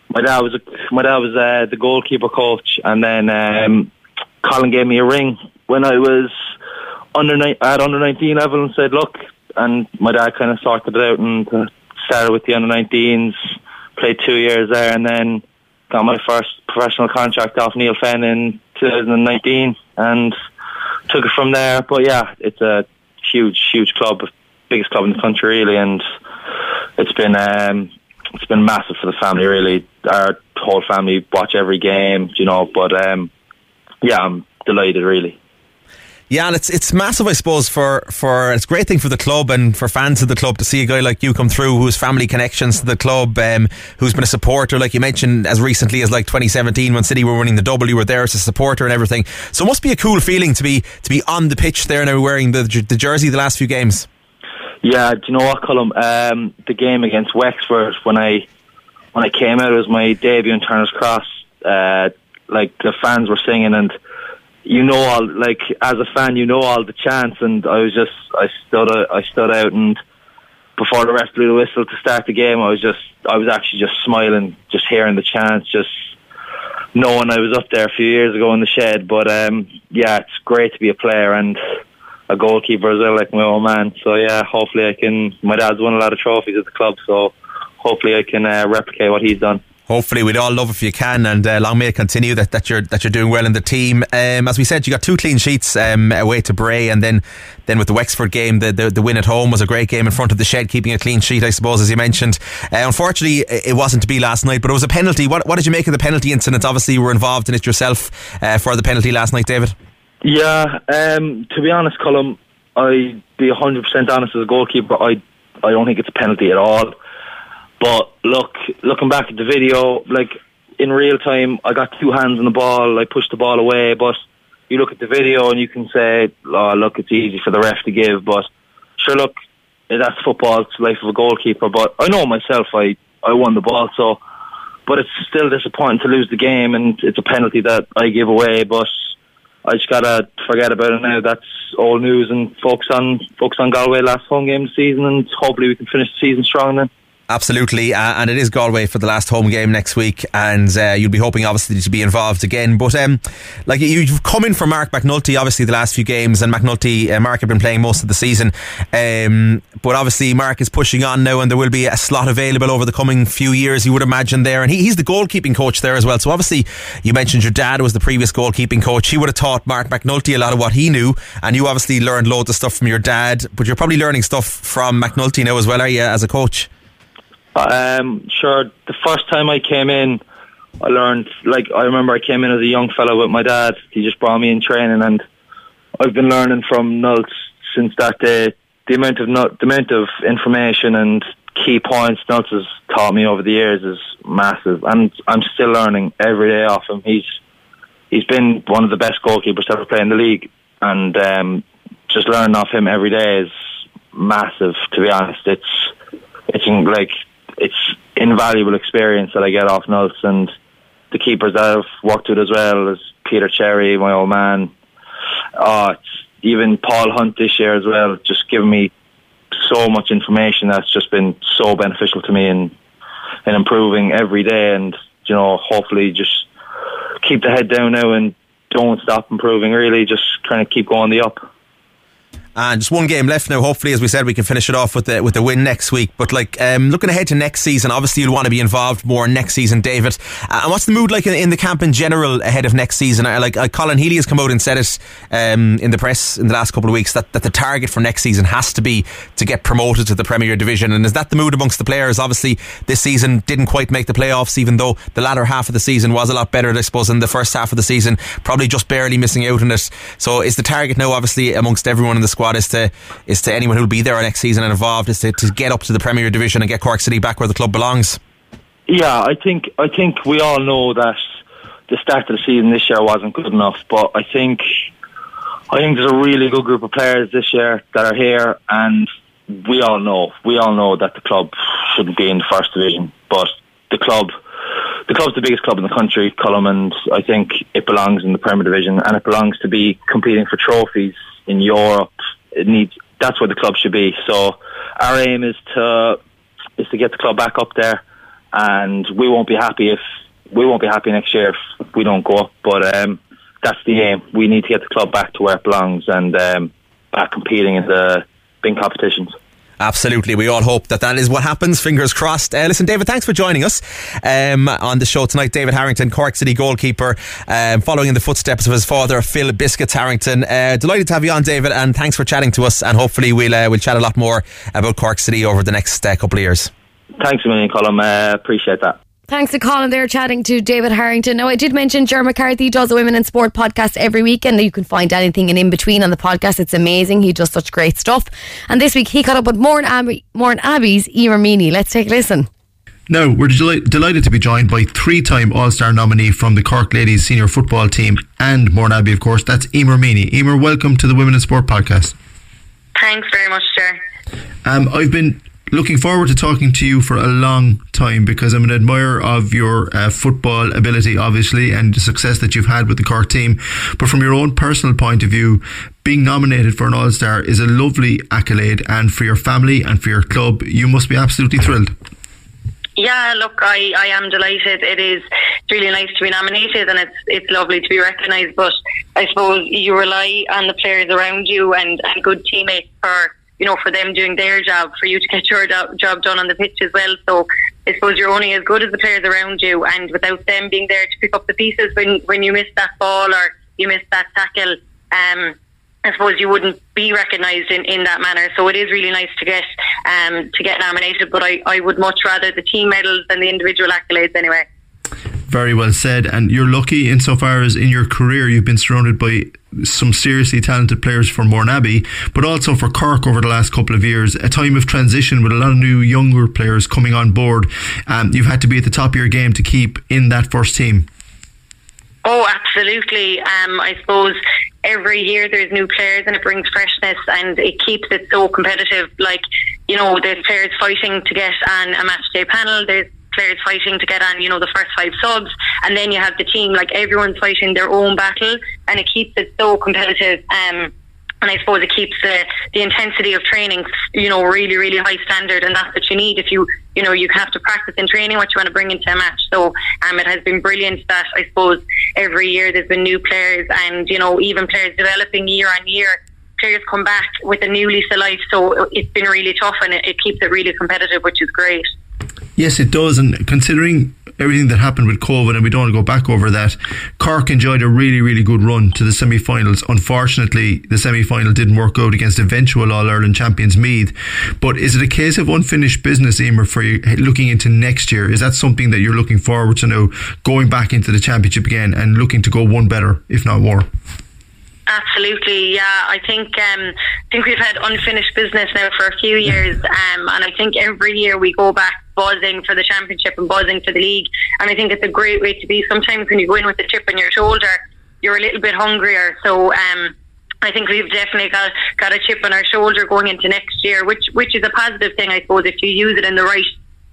my dad was a, my dad was uh, the goalkeeper coach, and then um, Colin gave me a ring when I was under at under 19 level and said, "Look," and my dad kind of sorted it out and started with the under 19s, played two years there, and then got my first professional contract off Neale Fenn in 2019, and took it from there. But yeah, it's a huge, huge club biggest club in the country, really, and it's been um, it's been massive for the family. Really, our whole family watch every game, you know. But um, yeah, I'm delighted, really. Yeah, and it's it's massive, I suppose, for, for it's a great thing for the club and for fans of the club to see a guy like you come through who's family connections to the club, um, who's been a supporter, like you mentioned, as recently as like 2017 when City were winning the double, you were there as a supporter and everything. So it must be a cool feeling to be to be on the pitch there now wearing the the jersey the last few games. Yeah, do you know what, Colum? Um, the game against Wexford when I when I came out, it was my debut in Turner's Cross. Uh, like the fans were singing, and you know all like as a fan, you know all the chants, and I was just I stood out, I stood out, and before the rest blew the whistle to start the game, I was just I was actually just smiling, just hearing the chants, just knowing I was up there a few years ago in the shed. But um, yeah, it's great to be a player and a goalkeeper as well, like my old man. So yeah, hopefully I can. My dad's won a lot of trophies at the club, so hopefully I can uh, replicate what he's done. Hopefully, we'd all love if you can, and uh, long may it continue that, that you're that you're doing well in the team. Um, as we said, you got two clean sheets um, away to Bray, and then then with the Wexford game, the, the, the win at home was a great game in front of the shed, keeping a clean sheet, I suppose, as you mentioned. Uh, unfortunately, it wasn't to be last night, but it was a penalty. What what did you make of the penalty incident? Obviously, you were involved in it yourself uh, for the penalty last night, David. Yeah, um, to be honest, Colm, I'd be hundred percent honest as a goalkeeper. I I don't think it's a penalty at all. But look, looking back at the video, like in real time, I got two hands on the ball. I pushed the ball away, but you look at the video and you can say, "Oh, look, it's easy for the ref to give." But sure, look, that's football. It's the life of a goalkeeper. But I know myself, I I won the ball, so. But it's still disappointing to lose the game, and it's a penalty that I give away. But I just gotta forget about it now. That's all news, and focus on focus on Galway last home game of the season, and hopefully we can finish the season strong then. Absolutely, uh, and it is Galway for the last home game next week, and uh, you'll be hoping obviously to be involved again. But um, like you've come in for Mark McNulty, obviously the last few games, and McNulty, uh, Mark have been playing most of the season. Um, but obviously Mark is pushing on now, and there will be a slot available over the coming few years. You would imagine there, and he, he's the goalkeeping coach there as well. So obviously, you mentioned your dad was the previous goalkeeping coach. He would have taught Mark McNulty a lot of what he knew, and you obviously learned loads of stuff from your dad. But you're probably learning stuff from McNulty now as well, are you, as a coach? Um, sure. The first time I came in, I learned. Like I remember, I came in as a young fellow with my dad. He just brought me in training, and I've been learning from Nults since that day. The amount of the amount of information and key points Nults has taught me over the years is massive, and I'm still learning every day off him. He's he's been one of the best goalkeepers to ever play in the league, and um, just learning off him every day is massive. To be honest, it's it's like it's invaluable experience that I get off Nults and the keepers that I've worked with as well as Peter Cherry, my old man. Uh, even Paul Hunt this year as well, just giving me so much information that's just been so beneficial to me and and improving every day and you know hopefully just keep the head down now and don't stop improving really just trying to keep going the up and just one game left now. Hopefully, as we said, we can finish it off with the with the win next week. But like um, looking ahead to next season, obviously you'll want to be involved more next season, David. Uh, and what's the mood like in, in, the camp in general ahead of next season? Like uh, Colin Healy has come out and said it um, in the press in the last couple of weeks that, that the target for next season has to be to get promoted to the Premier Division. And is that the mood amongst the players? Obviously, this season didn't quite make the playoffs, even though the latter half of the season was a lot better, I suppose, than the first half of the season. Probably just barely missing out on it. So is the target now, obviously, amongst everyone in the squad, is to is to anyone who'll be there next season and involved is to, to get up to the Premier Division and get Cork City back where the club belongs. Yeah, I think I think we all know that the start of the season this year wasn't good enough, but I think I think there's a really good group of players this year that are here, and we all know we all know that the club shouldn't be in the first division, but the club the club's the biggest club in the country, Colm, and I think it belongs in the Premier Division, and it belongs to be competing for trophies in Europe, needs that's where the club should be. So our aim is to is to get the club back up there, and we won't be happy if we won't be happy next year if we don't go up. But um, that's the aim. We need to get the club back to where it belongs and um, back competing in the big competitions. Absolutely. We all hope that that is what happens. Fingers crossed. Uh, listen, David, thanks for joining us um, on the show tonight. David Harrington, Cork City goalkeeper, um, following in the footsteps of his father, Phil Biscuits Harrington. Uh, delighted to have you on, David, and thanks for chatting to us. And hopefully, we'll uh, we'll chat a lot more about Cork City over the next uh, couple of years. Thanks a million, Colm. Uh, appreciate that. Thanks to Colin there chatting to David Harrington. Now, I did mention Ger McCarthy does a Women in Sport podcast every week, and you can find anything in, in between on the podcast. It's amazing. He does such great stuff. And this week he caught up with Mourne, Abbey, Mourne Abbey's Emer Meany. Let's take a listen. Now, we're delighted to be joined by three time All Star nominee from the Cork Ladies senior football team and Mourne Abbey, of course. That's Emer Meany. Emer, welcome to the Women in Sport podcast. Thanks very much, sir. Um, I've been looking forward to talking to you for a long time because I'm an admirer of your uh, football ability, obviously, and the success that you've had with the Cork team. But from your own personal point of view, being nominated for an All Star is a lovely accolade, and for your family and for your club, you must be absolutely thrilled. Yeah, look, I, I am delighted. It is really nice to be nominated and it's it's lovely to be recognised. But I suppose you rely on the players around you and, and good teammates for you know, for them doing their job, for you to get your job, job done on the pitch as well. So I suppose you're only as good as the players around you, and without them being there to pick up the pieces when when you miss that ball or you miss that tackle, um, I suppose you wouldn't be recognised in, in that manner. So it is really nice to get um, to get nominated, but I, I would much rather the team medals than the individual accolades anyway. Very well said. And you're lucky insofar as in your career you've been surrounded by some seriously talented players for Mourneabbey, but also for Cork over the last couple of years. A time of transition with a lot of new younger players coming on board. Um, you've had to be at the top of your game to keep in that first team. Oh, absolutely. Um, I suppose every year there's new players and it brings freshness and it keeps it so competitive. Like, you know, there's players fighting to get on a match day panel. There's players fighting to get on, you know, the first five subs. And then you have the team, like everyone's fighting their own battle and it keeps it so competitive. Um, and I suppose it keeps the, the intensity of training, you know, really, really high standard, and that's what you need if you, you know, you have to practice in training what you want to bring into a match. So, um, it has been brilliant that I suppose every year there's been new players, and you know, even players developing year on year. Players come back with a new lease of life, so it's been really tough, and it, it keeps it really competitive, which is great. Yes, it does. And considering everything that happened with COVID, and we don't want to go back over that, Cork enjoyed a really, really good run to the semi finals. Unfortunately, the semi final didn't work out against eventual All Ireland champions Meath. But is it a case of unfinished business, Emer, for you looking into next year? Is that something that you're looking forward to now, going back into the championship again and looking to go one better, if not more? Absolutely, yeah. I think um, I think we've had unfinished business now for a few years, um, and I think every year we go back buzzing for the championship and buzzing for the league. And I think it's a great way to be. Sometimes when you go in with a chip on your shoulder, you're a little bit hungrier. So um, I think we've definitely got got a chip on our shoulder going into next year, which which is a positive thing, I suppose, if you use it in the right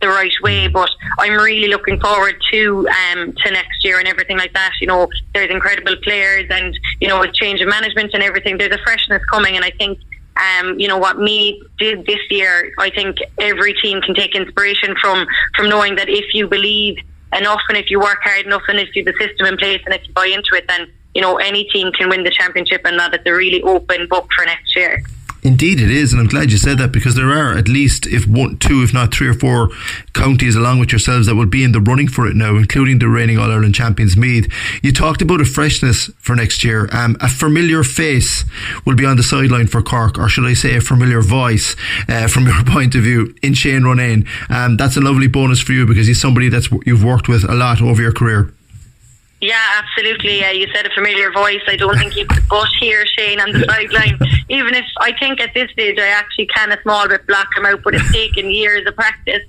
the right way. But I'm really looking forward to um, to next year and everything like that. You know, there's incredible players, and you know, with change of management and everything, there's a freshness coming, and I think. Um, you know what Meath did this year. I think every team can take inspiration from from knowing that if you believe enough and if you work hard enough and if you have the system in place and if you buy into it, then you know any team can win the championship and that it's a really open book for next year. Indeed, it is, and I'm glad you said that because there are at least, if one, two, if not three or four counties along with yourselves that will be in the running for it now, including the reigning All Ireland champions Meath. You talked about a freshness for next year. Um, a familiar face will be on the sideline for Cork, or should I say, a familiar voice uh, from your point of view in Shane Ronayne. Um, that's a lovely bonus for you because he's somebody that's you've worked with a lot over your career. Yeah, absolutely. You said a familiar voice. I don't think you could but hear Shane on the sideline. Even if I think at this stage I actually can a small bit block him out, but it's taken years of practice.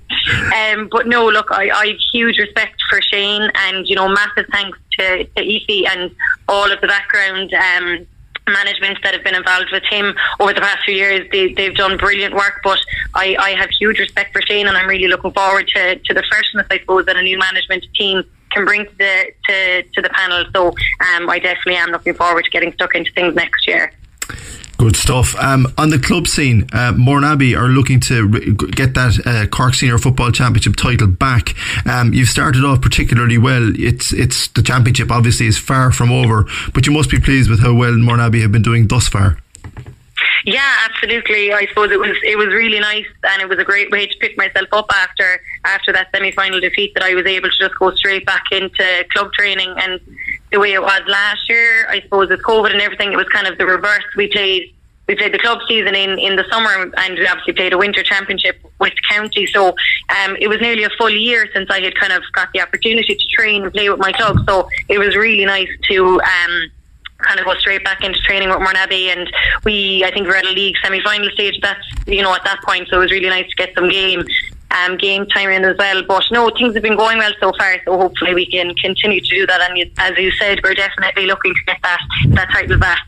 Um, but no, look, I, I have huge respect for Shane, and you know, massive thanks to to Ephie and all of the background. Um, management that have been involved with him over the past few years. They, they've done brilliant work, but I, I have huge respect for Shane and I'm really looking forward to, to the freshness, I suppose, that a new management team can bring to the to, to the panel. So um, I definitely am looking forward to getting stuck into things next year. Good stuff. Um, on the club scene, uh, Mourneabbey are looking to re- get that uh, Cork Senior Football Championship title back. Um, you've started off particularly well. It's it's the championship obviously is far from over, but you must be pleased with how well Mourneabbey have been doing thus far. Yeah, absolutely. I suppose it was it was really nice, and it was a great way to pick myself up after after that semi final defeat. That I was able to just go straight back into club training, and the way it was last year, I suppose with COVID and everything, it was kind of the reverse. We played we played the club season in, in the summer and we obviously played a winter championship with county so um, it was nearly a full year since I had kind of got the opportunity to train and play with my club so it was really nice to um, kind of go straight back into training with Mourneabbey and we I think we are at a league semi final stage that's you know at that point so it was really nice to get some game um, game time in as well. But no things have been going well so far so hopefully we can continue to do that. And as you said we're definitely looking to get that that title back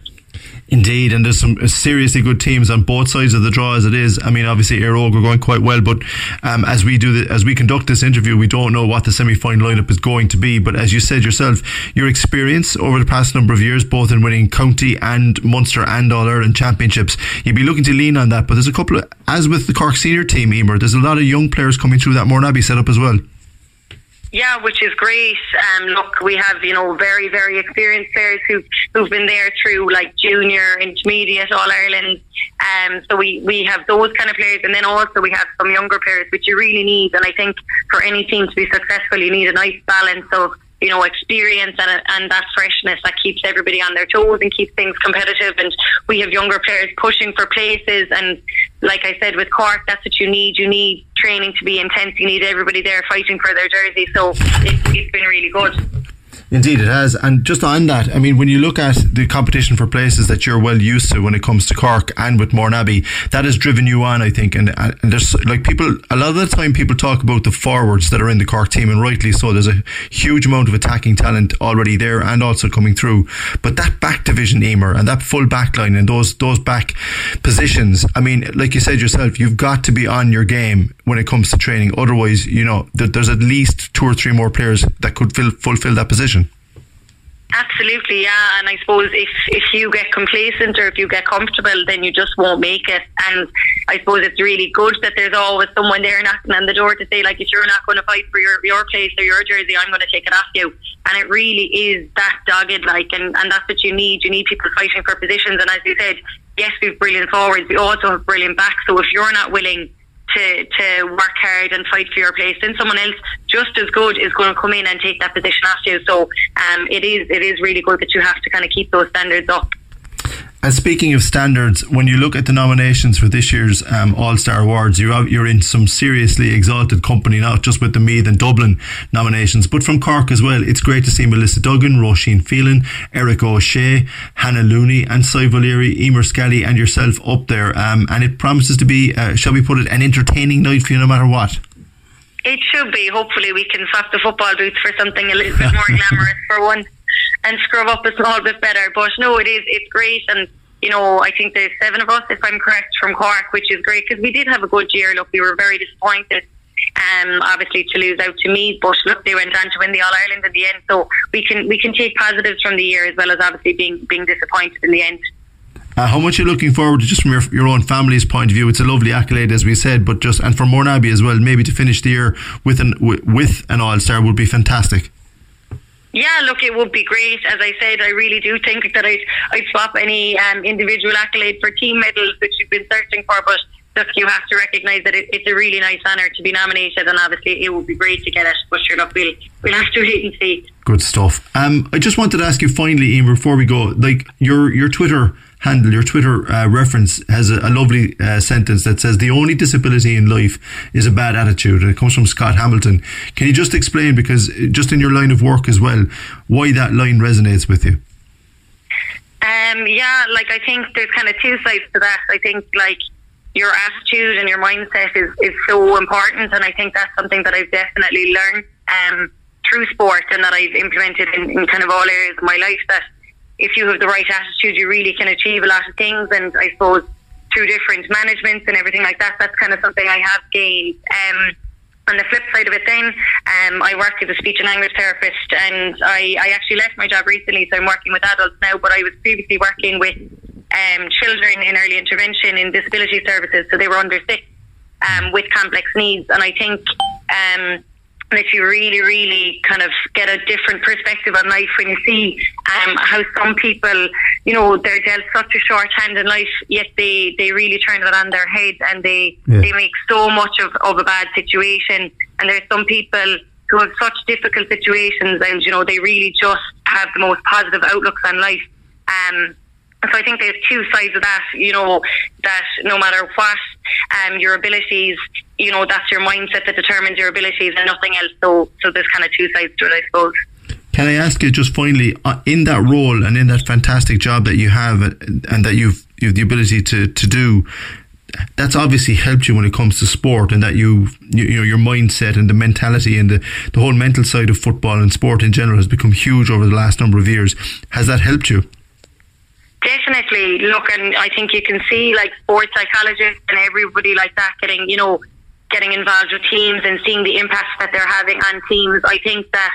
Indeed, and there's some seriously good teams on both sides of the draw as it is. I mean, obviously, Éire Óg are going quite well, but um, as we do the, as we conduct this interview, we don't know what the semi-final lineup is going to be. But as you said yourself, your experience over the past number of years, both in winning county and Munster and All Ireland championships, you'd be looking to lean on that. But there's a couple of, as with the Cork senior team, Emer, there's a lot of young players coming through that Mourneabbey setup as well. Yeah, which is great. Um, look, we have you know very very experienced players who who've been there through like junior, intermediate, All Ireland. Um, so we we have those kind of players, and then also we have some younger players, which you really need. And I think for any team to be successful, you need a nice balance of you know, experience and, and that freshness that keeps everybody on their toes and keeps things competitive. And we have younger players pushing for places. And like I said, with Cork, that's what you need. You need training to be intense. You need everybody there fighting for their jersey. So it's, it's been really good. Indeed, it has. And just on that, I mean, when you look at the competition for places that you're well used to when it comes to Cork and with Mourneabbey, that has driven you on, I think. And, uh, and there's like people, a lot of the time, people talk about the forwards that are in the Cork team, and rightly so. There's a huge amount of attacking talent already there and also coming through. But that back division, Emer, and that full back line and those, those back positions, I mean, like you said yourself, you've got to be on your game when it comes to training. Otherwise, you know, there's at least two or three more players that could fill, fulfill that position. Absolutely, yeah. And I suppose if if you get complacent or if you get comfortable, then you just won't make it. And I suppose it's really good that there's always someone there knocking on the door to say, like, if you're not going to fight for your your place or your jersey, I'm going to take it off you. And it really is that dogged, like, and and that's what you need. You need people fighting for positions. And as you said, yes, we've brilliant forwards. We also have brilliant backs. So if you're not willing to, to work hard and fight for your place. Then someone else just as good is going to come in and take that position after you. So um, it is it is really good that you have to kind of keep those standards up. And speaking of standards, when you look at the nominations for this year's um, All Star Awards, you're you're in some seriously exalted company, not just with the Meath and Dublin nominations, but from Cork as well. It's great to see Melissa Duggan, Roisin Phelan, Erika O'Shea, Hannah Looney, and Cy Valeri, Emer Scally, and yourself up there. Um, and it promises to be, uh, shall we put it, an entertaining night for you no matter what. It should be. Hopefully, we can swap the football boots for something a little bit more glamorous for one and scrub up a small bit better. But no, it is. It's great, and you know, I think there's seven of us, if I'm correct, from Cork, which is great because we did have a good year. Look, we were very disappointed. Um, obviously to lose out to Meath, but look, they went on to win the All Ireland in the end. So we can we can take positives from the year as well as obviously being being disappointed in the end. Uh, how much are you looking forward to, just from your, your own family's point of view? It's a lovely accolade, as we said, but just and for Mourneabbey as well, maybe to finish the year with an with an All Star would be fantastic. Yeah, look, it would be great. As I said, I really do think that I'd, I'd swap any um, individual accolade for team medals, which you've been searching for. But look, you have to recognise that it, it's a really nice honour to be nominated, and obviously it would be great to get it. But sure, look, we'll, we'll have to wait and see. Good stuff. Um, I just wanted to ask you finally, Ian, before we go, like your your Twitter handle, your Twitter uh, reference has a, a lovely uh, sentence that says, The only disability in life is a bad attitude. And it comes from Scott Hamilton. Can you just explain, because uh, just in your line of work as well, why that line resonates with you? Um, yeah, like I think there's kind of two sides to that. I think like your attitude and your mindset is, is so important, and I think that's something that I've definitely learned um, through sport and that I've implemented in, in kind of all areas of my life. That if you have the right attitude, you really can achieve a lot of things. And I suppose through different managements and everything like that, that's kind of something I have gained. Um, on the flip side of it, then um, I work as a speech and language therapist, and I, I actually left my job recently, so I'm working with adults now. But I was previously working with um, children in early intervention in disability services, so they were under six um, with complex needs, and I think. Um, that you really, really kind of get a different perspective on life when you see um, how some people, you know, they're dealt such a short hand in life, yet they, they really turn it on their head and they yeah. they make so much of, of a bad situation. And there's some people who have such difficult situations and, you know, they really just have the most positive outlooks on life. Um, so I think there's two sides of that, you know, that no matter what um, your abilities, you know, that's your mindset that determines your abilities and nothing else. So, so there's kind of two sides to it, I suppose. Can I ask you just finally, uh, in that role and in that fantastic job that you have and that you've, you have the ability to, to do, that's obviously helped you when it comes to sport and that you, you, you know, your mindset and the mentality and the, the whole mental side of football and sport in general has become huge over the last number of years. Has that helped you? Definitely. Look, and I think you can see like sports psychologists and everybody like that getting, you know, getting involved with teams and seeing the impact that they're having on teams. I think that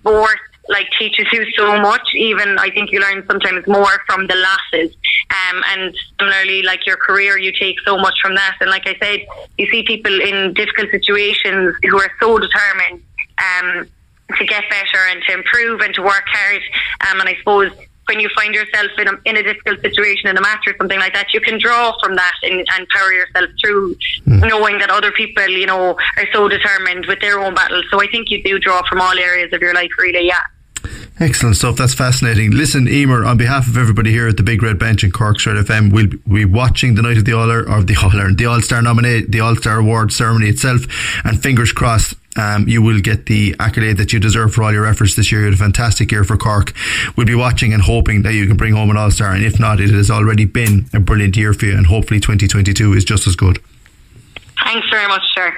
sport like teaches you so much. Even I think you learn sometimes more from the losses. Um, and similarly, like your career, you take so much from that. And like I said, you see people in difficult situations who are so determined um, to get better and to improve and to work hard. Um, and I suppose when you find yourself in a, in a difficult situation in a match or something like that, you can draw from that and, and power yourself through, hmm. knowing that other people, you know, are so determined with their own battles. So I think you do draw from all areas of your life, really. Yeah. Excellent stuff. That's fascinating. Listen, Emer, on behalf of everybody here at the Big Red Bench in Cork's Red FM, we'll be watching the night of the All or the All the All Star nominate, the All Star Award ceremony itself, and fingers crossed. Um, you will get the accolade that you deserve for all your efforts this year. You had a fantastic year for Cork. We'll be watching and hoping that you can bring home an All Star, and if not, it has already been a brilliant year for you, and hopefully 2022 is just as good. Thanks very much, sir.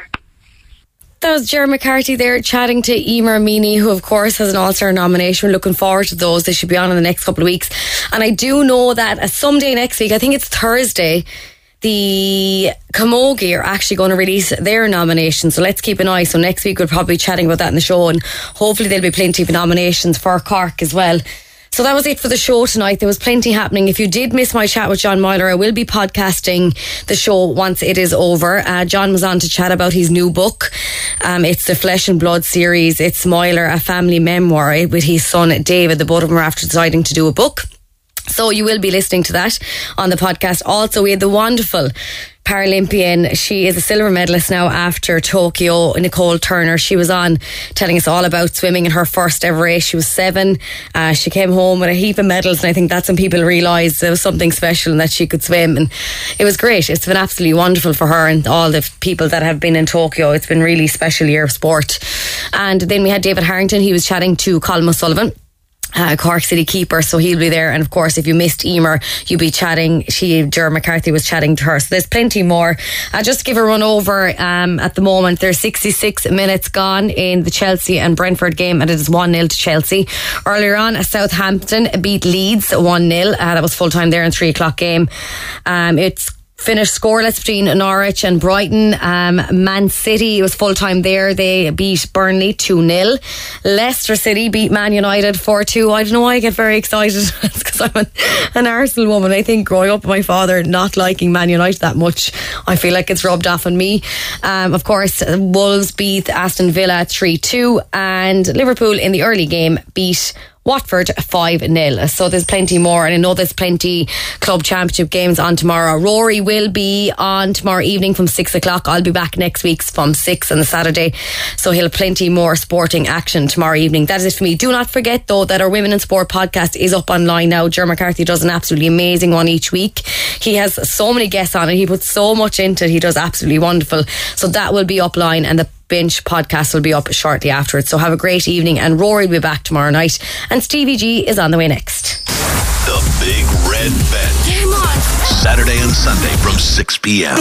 That was Jerry McCarthy there chatting to Emer Meany, who of course has an All Star nomination. We're looking forward to those. They should be on in the next couple of weeks. And I do know that someday next week, I think it's Thursday, the Camogie are actually going to release their nominations. So let's keep an eye. So next week we'll probably be chatting about that in the show and hopefully there'll be plenty of nominations for Cork as well. So that was it for the show tonight. There was plenty happening. If you did miss my chat with John Meyler, I will be podcasting the show once it is over. Uh, John was on to chat about his new book. Um, it's the Flesh and Blood series. It's Meyler, a family memoir eh, with his son David. The both of them are after deciding to do a book. So you will be listening to that on the podcast. Also, we had the wonderful Paralympian. She is a silver medalist now after Tokyo. Nicole Turner. She was on telling us all about swimming in her first ever race. She was seven. Uh, she came home with a heap of medals, and I think that's when people realised there was something special and that she could swim. And it was great. It's been absolutely wonderful for her and all the people that have been in Tokyo. It's been really special year of sport. And then we had David Harrington. He was chatting to Colin O'Sullivan uh, Cork City keeper, so he'll be there. And of course, if you missed Emer, you'll be chatting. She, Ger McCarthy, was chatting to her. So there's plenty more. Uh, just give a run over um, at the moment. There's 66 minutes gone in the Chelsea and Brentford game, and it is 1 0 to Chelsea. Earlier on, Southampton beat Leeds 1 0. Uh, that was full time there in 3 o'clock game. Um, it's finished scoreless between Norwich and Brighton. Um, Man City was full time there. They beat Burnley 2 0. Leicester City beat Man United 4 2. I don't know why I get very excited. it's because I'm an, an Arsenal woman. I think growing up with my father not liking Man United that much, I feel like it's rubbed off on me. Um, of course, Wolves beat Aston Villa 3 2. And Liverpool in the early game beat Watford 5 0. So there's plenty more, and I know there's plenty club championship games on tomorrow. Rory will be on tomorrow evening from 6 o'clock. I'll be back next week from 6 on the Saturday. So he'll have plenty more sporting action tomorrow evening. That is it for me. Do not forget, though, that our Women in Sport podcast is up online now. Ger McCarthy does an absolutely amazing one each week. He has so many guests on it. He puts so much into it. He does absolutely wonderful. So that will be upline, and the Bench podcast will be up shortly afterwards. So have a great evening, and Rory will be back tomorrow night, and Stevie G is on the way next. The Big Red Bench. Saturday and Sunday from 6 p.m.